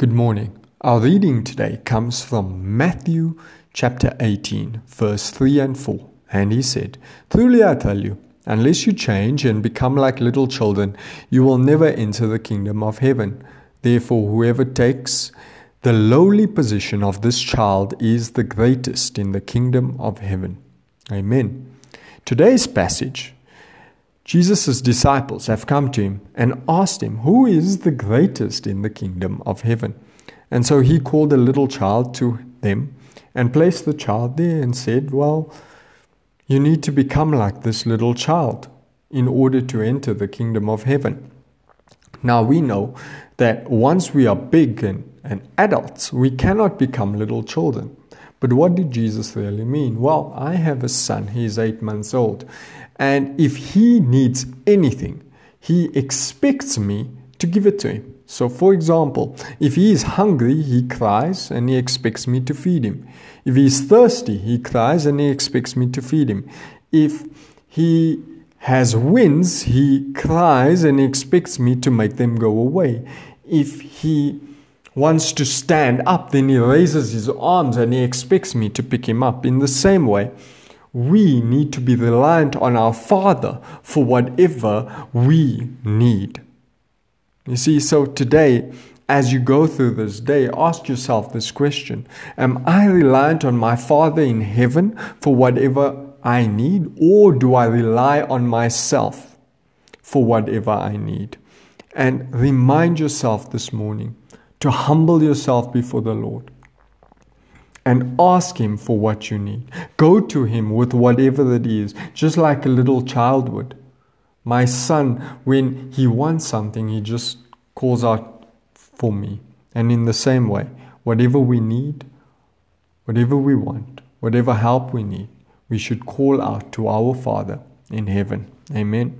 Good morning. Our reading today comes from Matthew chapter 18, verse 3 and 4. And he said, Truly I tell you, unless you change and become like little children, you will never enter the kingdom of heaven. Therefore, whoever takes the lowly position of this child is the greatest in the kingdom of heaven. Amen. Today's passage Jesus' disciples have come to him and asked him, Who is the greatest in the kingdom of heaven? And so he called a little child to them and placed the child there and said, Well, you need to become like this little child in order to enter the kingdom of heaven. Now we know that once we are big and, and adults, we cannot become little children. But what did Jesus really mean? Well, I have a son, he's eight months old. And if he needs anything, he expects me to give it to him. So, for example, if he is hungry, he cries and he expects me to feed him. If he is thirsty, he cries and he expects me to feed him. If he has wins, he cries and he expects me to make them go away. If he wants to stand up, then he raises his arms and he expects me to pick him up. In the same way, we need to be reliant on our Father for whatever we need. You see, so today, as you go through this day, ask yourself this question Am I reliant on my Father in heaven for whatever I need, or do I rely on myself for whatever I need? And remind yourself this morning to humble yourself before the Lord and ask Him for what you need. Go to Him with whatever it is, just like a little child would. My son, when he wants something, he just calls out for me. And in the same way, whatever we need, whatever we want, whatever help we need, we should call out to our Father in heaven. Amen.